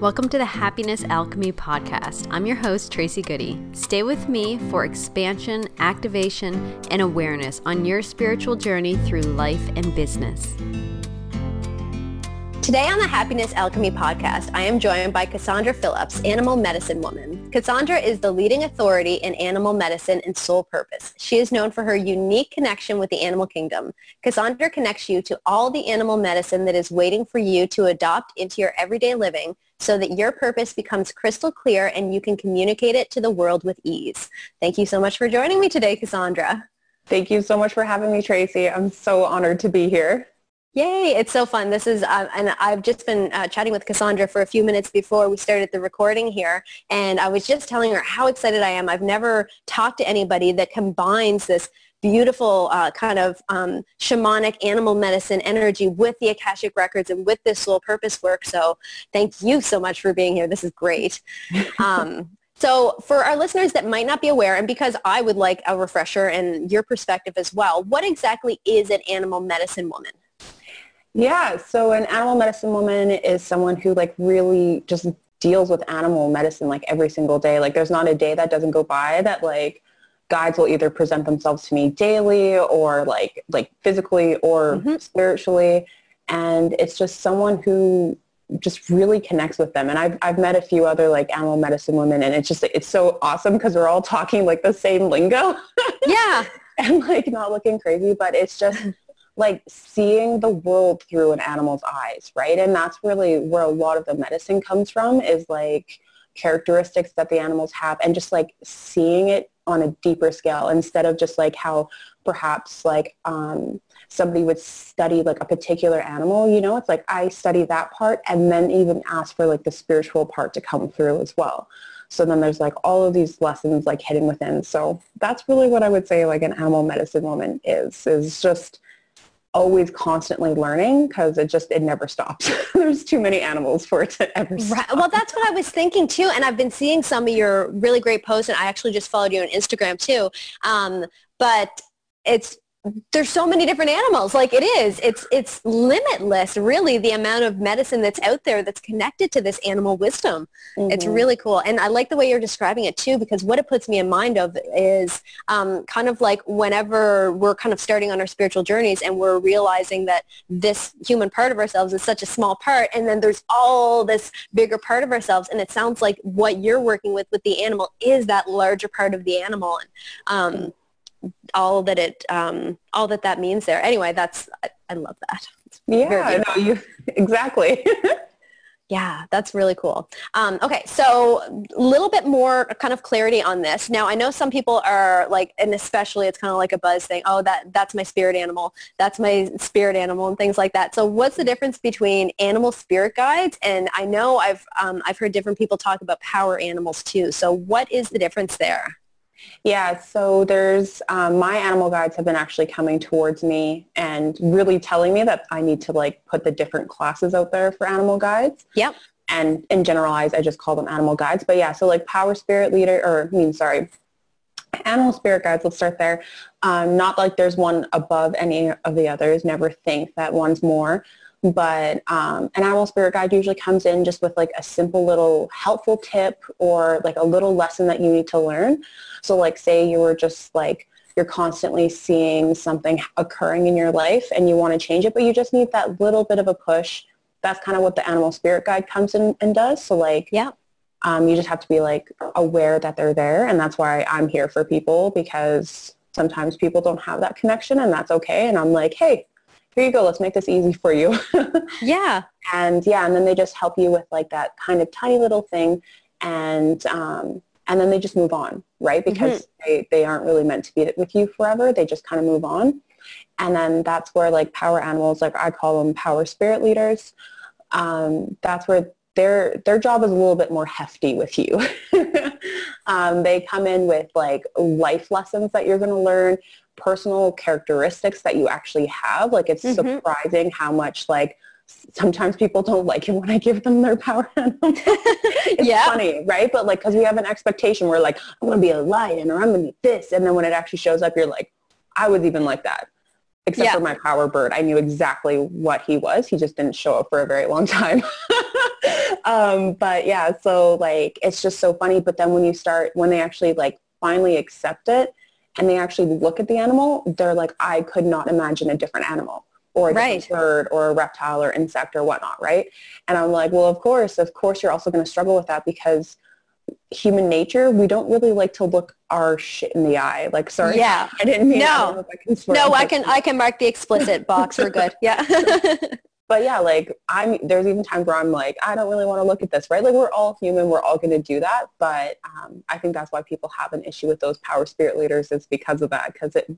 Welcome to the Happiness Alchemy Podcast. I'm your host, Tracy Goody. Stay with me for expansion, activation, and awareness on your spiritual journey through life and business. Today on the Happiness Alchemy podcast, I am joined by Cassandra Phillips, animal medicine woman. Cassandra is the leading authority in animal medicine and soul purpose. She is known for her unique connection with the animal kingdom. Cassandra connects you to all the animal medicine that is waiting for you to adopt into your everyday living so that your purpose becomes crystal clear and you can communicate it to the world with ease. Thank you so much for joining me today, Cassandra. Thank you so much for having me, Tracy. I'm so honored to be here. Yay, it's so fun. This is, uh, and I've just been uh, chatting with Cassandra for a few minutes before we started the recording here, and I was just telling her how excited I am. I've never talked to anybody that combines this beautiful uh, kind of um, shamanic animal medicine energy with the Akashic Records and with this soul purpose work. So thank you so much for being here. This is great. Um, so for our listeners that might not be aware, and because I would like a refresher and your perspective as well, what exactly is an animal medicine woman? Yeah, so an animal medicine woman is someone who like really just deals with animal medicine like every single day. Like there's not a day that doesn't go by that like guides will either present themselves to me daily or like like physically or mm-hmm. spiritually and it's just someone who just really connects with them and I've, I've met a few other like animal medicine women and it's just it's so awesome because we're all talking like the same lingo yeah and like not looking crazy but it's just like seeing the world through an animal's eyes, right? And that's really where a lot of the medicine comes from is like characteristics that the animals have and just like seeing it on a deeper scale instead of just like how perhaps like um, somebody would study like a particular animal, you know, it's like I study that part and then even ask for like the spiritual part to come through as well. So then there's like all of these lessons like hidden within. So that's really what I would say like an animal medicine woman is, is just always constantly learning because it just it never stops there's too many animals for it to ever stop. Right. well that's what i was thinking too and i've been seeing some of your really great posts and i actually just followed you on instagram too um, but it's there's so many different animals like it is. It's it's limitless really the amount of medicine that's out there that's connected to this animal wisdom. Mm-hmm. it's really cool. And i like the way you're describing it too because what it puts me in mind of is um, kind of like whenever we're kind of starting on our spiritual journeys and we're realizing that this human part of ourselves is such a small part and then there's all this bigger part of ourselves and it sounds like what you're working with with the animal is that larger part of the animal. And um, all that it um, all that that means there. Anyway, that's I, I love that. yeah, no, you exactly. yeah, that's really cool. Um, okay, so a little bit more kind of clarity on this. Now, I know some people are like, and especially it's kind of like a buzz thing. Oh, that that's my spirit animal. That's my spirit animal, and things like that. So, what's the difference between animal spirit guides and I know I've um, I've heard different people talk about power animals too. So, what is the difference there? Yeah, so there's um, my animal guides have been actually coming towards me and really telling me that I need to like put the different classes out there for animal guides. Yep. And in generalize, I just call them animal guides. But yeah, so like power spirit leader, or I mean, sorry, animal spirit guides. Let's start there. Um, not like there's one above any of the others. Never think that one's more but um, an animal spirit guide usually comes in just with like a simple little helpful tip or like a little lesson that you need to learn. So like say you were just like you're constantly seeing something occurring in your life and you want to change it, but you just need that little bit of a push. That's kind of what the animal spirit guide comes in and does. So like, yeah, um, you just have to be like aware that they're there. And that's why I'm here for people because sometimes people don't have that connection and that's okay. And I'm like, hey, here you go, let's make this easy for you. yeah. And yeah, and then they just help you with like that kind of tiny little thing and um, and then they just move on, right? Because mm-hmm. they, they aren't really meant to be with you forever. They just kind of move on. And then that's where like power animals, like I call them power spirit leaders, um, that's where their their job is a little bit more hefty with you. um, they come in with like life lessons that you're going to learn, personal characteristics that you actually have. Like it's mm-hmm. surprising how much like sometimes people don't like it when I give them their power animal. it's yeah. funny, right? But like, because we have an expectation, we're like, I'm going to be a lion or I'm going to be this. And then when it actually shows up, you're like, I was even like that. Except yeah. for my power bird. I knew exactly what he was. He just didn't show up for a very long time. Um, but yeah, so like it's just so funny. But then when you start, when they actually like finally accept it and they actually look at the animal, they're like, I could not imagine a different animal or a right. bird or a reptile or insect or whatnot, right? And I'm like, well, of course, of course, you're also going to struggle with that because human nature, we don't really like to look our shit in the eye. Like, sorry, yeah, I didn't mean. No, I, I can no, I can I can mark the explicit box. We're good. Yeah. but yeah, like I'm, there's even times where I'm like, I don't really want to look at this, right? Like we're all human. We're all going to do that. But um, I think that's why people have an issue with those power spirit leaders is because of that. Because it,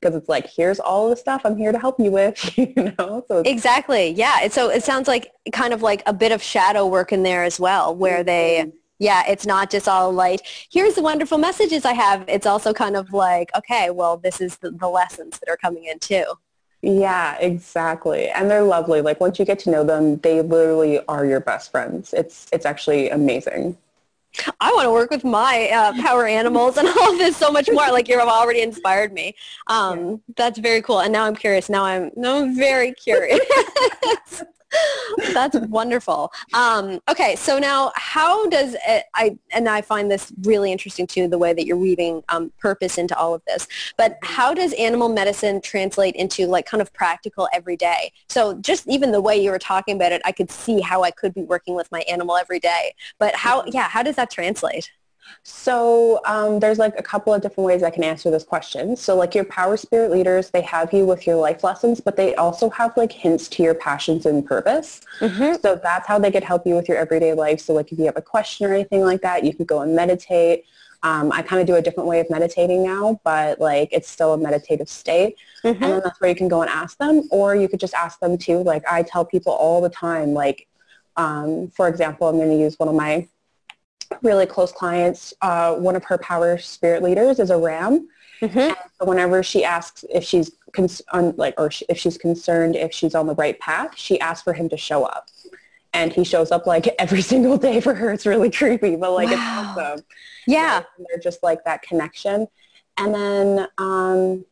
because it's like, here's all the stuff I'm here to help you with, you know? So exactly. Yeah. so it sounds like kind of like a bit of shadow work in there as well, where they, mm-hmm. yeah, it's not just all light. Here's the wonderful messages I have. It's also kind of like, okay, well, this is the, the lessons that are coming in too. Yeah, exactly. And they're lovely. Like once you get to know them, they literally are your best friends. It's it's actually amazing. I want to work with my uh, power animals and all of this so much more. Like you've already inspired me. Um, yeah. That's very cool. And now I'm curious. Now I'm now I'm very curious. That's wonderful. Um, okay, so now how does it, I and I find this really interesting too, the way that you're weaving um, purpose into all of this. But how does animal medicine translate into like kind of practical everyday? So just even the way you were talking about it, I could see how I could be working with my animal every day. But how, mm-hmm. yeah, how does that translate? So um, there's like a couple of different ways I can answer this question. So like your power spirit leaders, they have you with your life lessons, but they also have like hints to your passions and purpose. Mm-hmm. So that's how they could help you with your everyday life. So like if you have a question or anything like that, you can go and meditate. Um, I kind of do a different way of meditating now, but like it's still a meditative state. Mm-hmm. And then that's where you can go and ask them, or you could just ask them too. Like I tell people all the time, like, um, for example, I'm going to use one of my really close clients, uh, one of her power spirit leaders is a ram. Mm-hmm. So whenever she asks if she's cons- on, like, or sh- if she's concerned if she's on the right path, she asks for him to show up, and he shows up like every single day for her. It's really creepy, but like wow. it's awesome. Yeah, so they're just like that connection. And then, um,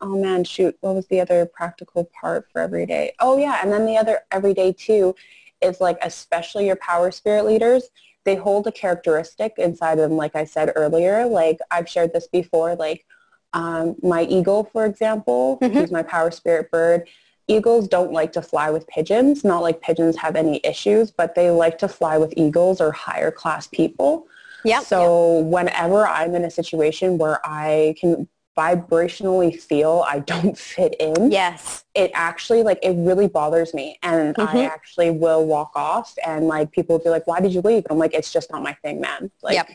oh man, shoot, what was the other practical part for every day? Oh yeah, and then the other every day too is like especially your power spirit leaders they hold a characteristic inside of them, like I said earlier. Like I've shared this before, like um, my eagle, for example, mm-hmm. who's my power spirit bird. Eagles don't like to fly with pigeons. Not like pigeons have any issues, but they like to fly with eagles or higher class people. Yeah. So yep. whenever I'm in a situation where I can vibrationally feel I don't fit in, yes, it actually like it really bothers me, and mm-hmm. I actually will walk off, and like people will be like, "Why did you leave?" I'm like, "It's just not my thing, man. Like, yep.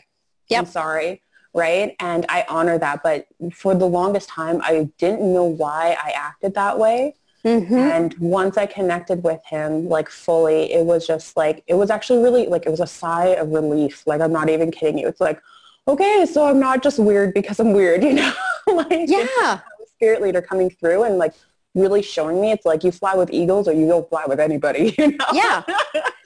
Yep. I'm sorry." Right. And I honor that. But for the longest time, I didn't know why I acted that way. Mm-hmm. And once I connected with him like fully, it was just like, it was actually really like, it was a sigh of relief. Like, I'm not even kidding you. It's like, okay, so I'm not just weird because I'm weird, you know? like, yeah. Spirit leader coming through and like really showing me it's like you fly with eagles or you don't fly with anybody, you know? Yeah.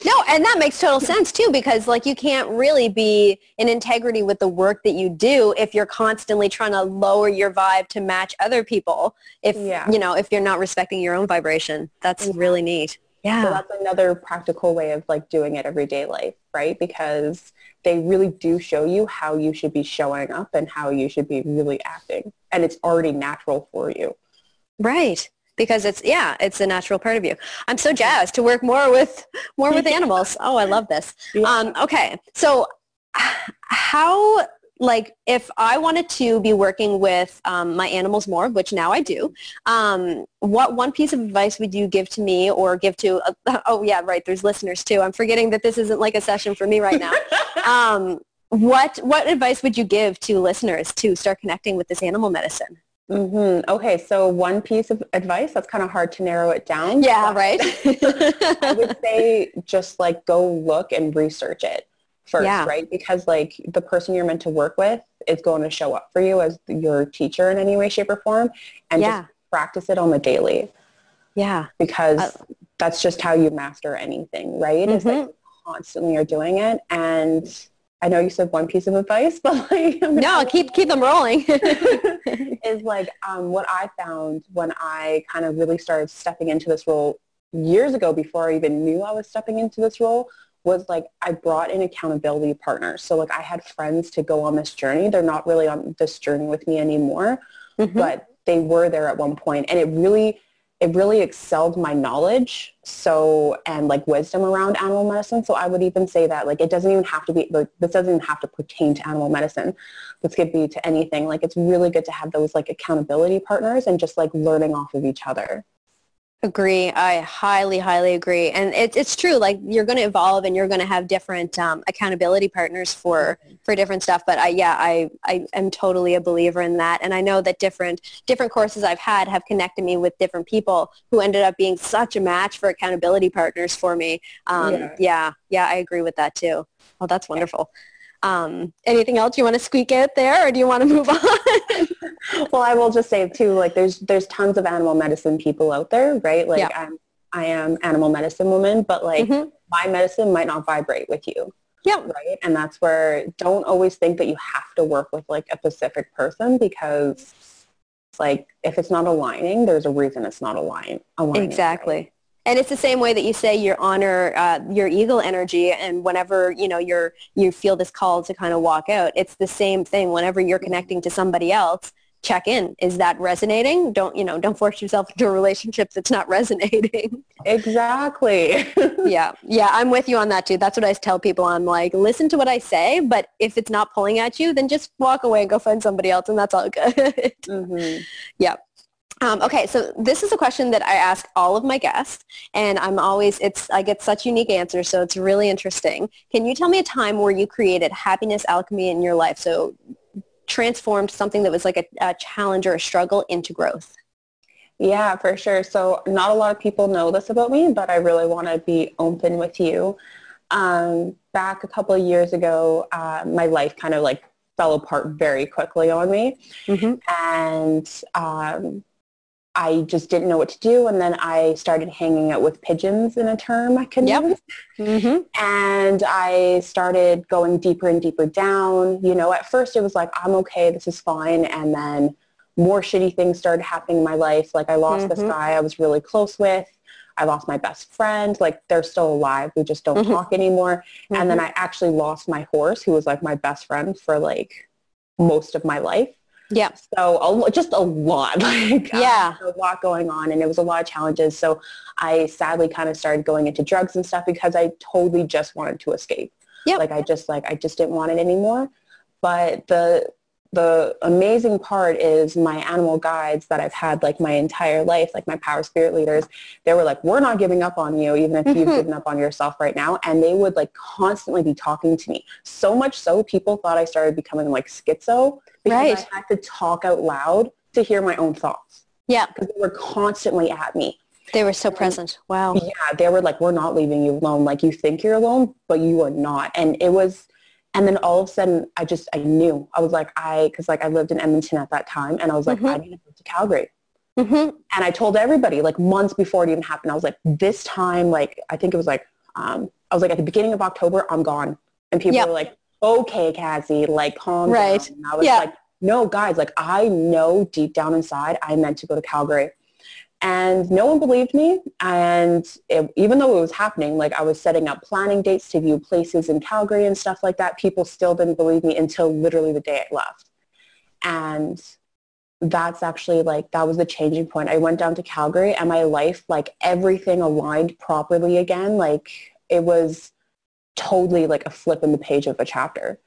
No, and that makes total sense too because like you can't really be in integrity with the work that you do if you're constantly trying to lower your vibe to match other people. If yeah. you know, if you're not respecting your own vibration. That's yeah. really neat. Yeah. So that's another practical way of like doing it everyday life, right? Because they really do show you how you should be showing up and how you should be really acting. And it's already natural for you. Right. Because it's yeah, it's a natural part of you. I'm so jazzed to work more with more with animals. Oh, I love this. Um, okay, so how like if I wanted to be working with um, my animals more, which now I do, um, what one piece of advice would you give to me or give to, uh, oh yeah, right, there's listeners too. I'm forgetting that this isn't like a session for me right now. um, what, what advice would you give to listeners to start connecting with this animal medicine? Mm-hmm. Okay, so one piece of advice, that's kind of hard to narrow it down. Yeah, right. I would say just like go look and research it first, yeah. right? Because like the person you're meant to work with is going to show up for you as your teacher in any way, shape, or form, and yeah. just practice it on the daily. Yeah, because uh, that's just how you master anything, right? Mm-hmm. Is that you constantly are doing it, and I know you said one piece of advice, but like no, keep keep them rolling. is like um, what I found when I kind of really started stepping into this role years ago before I even knew I was stepping into this role was like I brought in accountability partners. So like I had friends to go on this journey. They're not really on this journey with me anymore, mm-hmm. but they were there at one point and it really it really excelled my knowledge so and like wisdom around animal medicine so i would even say that like it doesn't even have to be like this doesn't even have to pertain to animal medicine this could be to anything like it's really good to have those like accountability partners and just like learning off of each other Agree. I highly, highly agree. And it, it's true. Like you're going to evolve and you're going to have different um, accountability partners for, for different stuff. But I, yeah, I, I am totally a believer in that. And I know that different, different courses I've had have connected me with different people who ended up being such a match for accountability partners for me. Um, yeah. yeah. Yeah. I agree with that too. Oh, that's wonderful. Um, anything else you want to squeak out there or do you want to move on? well, I will just say too, like there's, there's tons of animal medicine people out there, right? Like yeah. I'm, I am animal medicine woman, but like mm-hmm. my medicine might not vibrate with you. Yeah. Right. And that's where don't always think that you have to work with like a specific person because like if it's not aligning, there's a reason it's not aligning. exactly. Right? And it's the same way that you say your honor uh, your eagle energy, and whenever you know you're you feel this call to kind of walk out, it's the same thing. Whenever you're connecting to somebody else, check in. Is that resonating? Don't you know? Don't force yourself into a relationship that's not resonating. Exactly. yeah, yeah, I'm with you on that too. That's what I tell people. I'm like, listen to what I say, but if it's not pulling at you, then just walk away and go find somebody else, and that's all good. mm-hmm. Yeah. Um, okay, so this is a question that I ask all of my guests, and I'm always, it's, I get such unique answers, so it's really interesting. Can you tell me a time where you created happiness alchemy in your life? So transformed something that was like a, a challenge or a struggle into growth? Yeah, for sure. So not a lot of people know this about me, but I really want to be open with you. Um, back a couple of years ago, uh, my life kind of like fell apart very quickly on me. Mm-hmm. And um, I just didn't know what to do. And then I started hanging out with pigeons in a term I could yep. use. Mm-hmm. And I started going deeper and deeper down. You know, at first it was like, I'm okay, this is fine. And then more shitty things started happening in my life. Like I lost mm-hmm. this guy I was really close with. I lost my best friend. Like they're still alive. We just don't mm-hmm. talk anymore. And then mm-hmm. I actually lost my horse who was like my best friend for like most of my life. Yeah. So a, just a lot, like yeah, um, a lot going on, and it was a lot of challenges. So I sadly kind of started going into drugs and stuff because I totally just wanted to escape. Yeah. Like I just like I just didn't want it anymore. But the the amazing part is my animal guides that I've had like my entire life, like my power spirit leaders, they were like, we're not giving up on you, even if mm-hmm. you've given up on yourself right now. And they would like constantly be talking to me. So much so people thought I started becoming like schizo because right. I had to talk out loud to hear my own thoughts. Yeah. Because they were constantly at me. They were so present. Wow. Yeah. They were like, we're not leaving you alone. Like you think you're alone, but you are not. And it was, and then all of a sudden I just, I knew. I was like, I, because like I lived in Edmonton at that time and I was like, mm-hmm. I need to move to Calgary. Mm-hmm. And I told everybody like months before it even happened, I was like, this time, like, I think it was like, um, I was like, at the beginning of October, I'm gone. And people yep. were like, okay, Cassie, like calm right. down. And I was like, no, guys, like I know deep down inside I meant to go to Calgary. And no one believed me. And it, even though it was happening, like I was setting up planning dates to view places in Calgary and stuff like that, people still didn't believe me until literally the day I left. And that's actually like, that was the changing point. I went down to Calgary and my life, like everything aligned properly again. Like it was totally like a flip in the page of a chapter.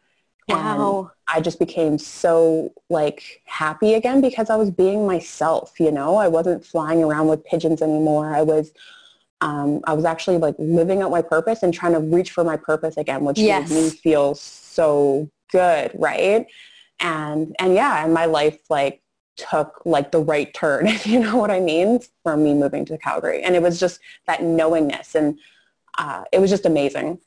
Wow. And I just became so like happy again because I was being myself, you know. I wasn't flying around with pigeons anymore. I was um, I was actually like living out my purpose and trying to reach for my purpose again, which yes. made me feel so good, right? And and yeah, and my life like took like the right turn, if you know what I mean, from me moving to Calgary. And it was just that knowingness and uh, it was just amazing.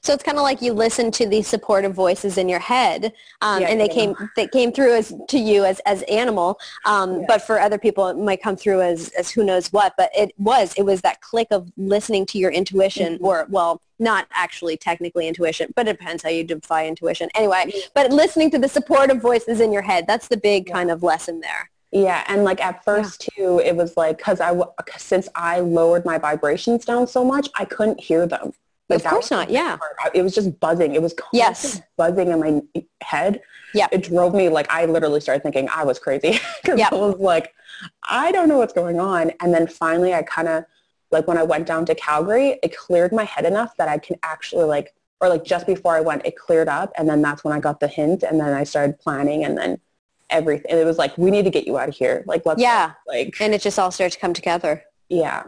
So it's kind of like you listen to these supportive voices in your head, um, yeah, and they yeah. came they came through as to you as as animal, um, yeah. but for other people it might come through as as who knows what. But it was it was that click of listening to your intuition, mm-hmm. or well, not actually technically intuition, but it depends how you define intuition. Anyway, but listening to the supportive voices in your head, that's the big kind of lesson there. Yeah, and like at first too, it was like because I since I lowered my vibrations down so much, I couldn't hear them. Like, of course not. Yeah. part. It was just buzzing. It was Yes. buzzing in my head. Yeah. It drove me like I literally started thinking I was crazy because Yeah. I was like, I don't know what's going on. And then finally I kind of like when I went down to Calgary, it cleared my head enough that I can actually like, or like just before I went, it cleared up. And then that's when I got the hint and then I started planning and then everything. And it was like, we need to get you out of here. Like, let's Yeah. like, And it just all started to come together. yeah.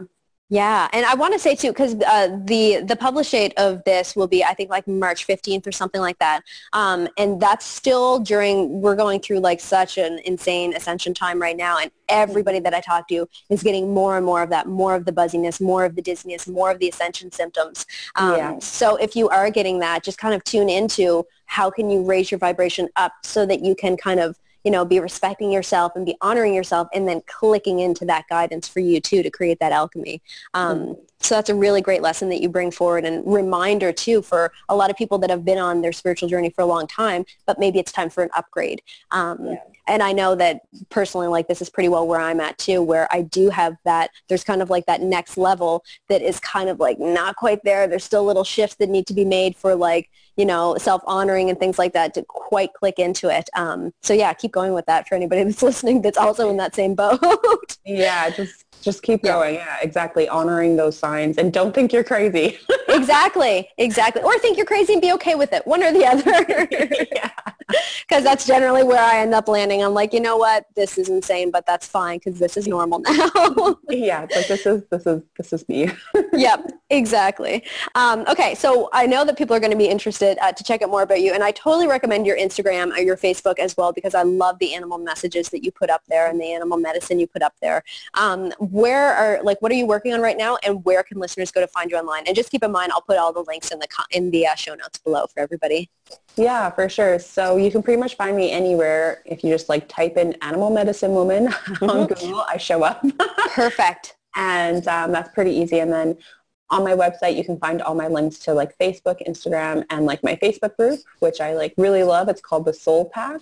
Yeah, and I want to say too, because uh, the the publish date of this will be, I think, like March fifteenth or something like that, um, and that's still during. We're going through like such an insane ascension time right now, and everybody that I talk to is getting more and more of that, more of the buzziness, more of the dizziness, more of the ascension symptoms. Um, Yeah. So if you are getting that, just kind of tune into how can you raise your vibration up so that you can kind of you know, be respecting yourself and be honoring yourself and then clicking into that guidance for you too to create that alchemy. Um, So that's a really great lesson that you bring forward and reminder too for a lot of people that have been on their spiritual journey for a long time, but maybe it's time for an upgrade. Um, Yeah. And I know that personally, like this is pretty well where I'm at too, where I do have that, there's kind of like that next level that is kind of like not quite there. There's still little shifts that need to be made for like, you know, self-honoring and things like that to quite click into it. Um, so yeah, keep going with that for anybody that's listening that's also in that same boat. Yeah. Just, just keep Yeah. going. Yeah, exactly. Honoring those signs and don't think you're crazy. exactly, exactly. Or think you're crazy and be okay with it, one or the other. yeah. Because that's generally where I end up landing. I'm like, you know what, this is insane, but that's fine because this is normal now. Yeah. It's like, this is, this is, this is me. yep, exactly. Um, okay, so I know that people are going to be interested uh, to check out more about you, and I totally recommend your Instagram or your Facebook as well because I love the animal messages that you put up there and the animal medicine you put up there. Um, where are like what are you working on right now, and where can listeners go to find you online? And just keep in mind, I'll put all the links in the in the uh, show notes below for everybody. Yeah, for sure. So you can pretty much find me anywhere. If you just like type in animal medicine woman on Google, I show up. Perfect. and um, that's pretty easy. And then on my website, you can find all my links to like Facebook, Instagram, and like my Facebook group, which I like really love. It's called the Soul Pack.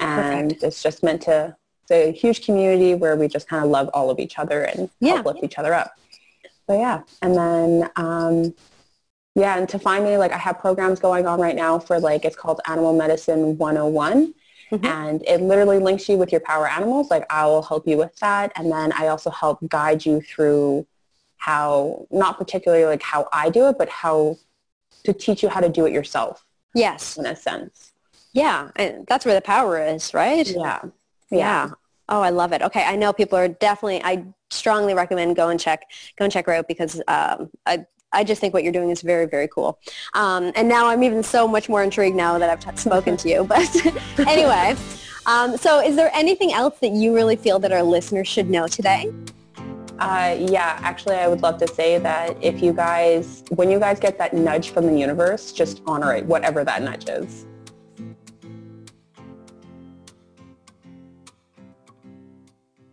And it's just meant to, it's a huge community where we just kind of love all of each other and Yeah. help lift each other up. So yeah. And then, um, yeah, and to find me, like I have programs going on right now for like, it's called Animal Medicine 101 Mhm. and it literally links you with your power animals. Like I will help you with that. And then I also help guide you through how, not particularly like how I do it, but how to teach you how to do it yourself Yes. in a sense. Yeah, and that's where the power is, right? Yeah. Yeah. Oh, I love it. Okay, I know people are definitely. I strongly recommend go and check go and check her out because um, I I just think what you're doing is very very cool. Um, and now I'm even so much more intrigued now that I've t- spoken to you. But anyway, um, so is there anything else that you really feel that our listeners should know today? Uh, yeah, actually, I would love to say that if you guys, when you guys get that nudge from the universe, just honor it, whatever that nudge is.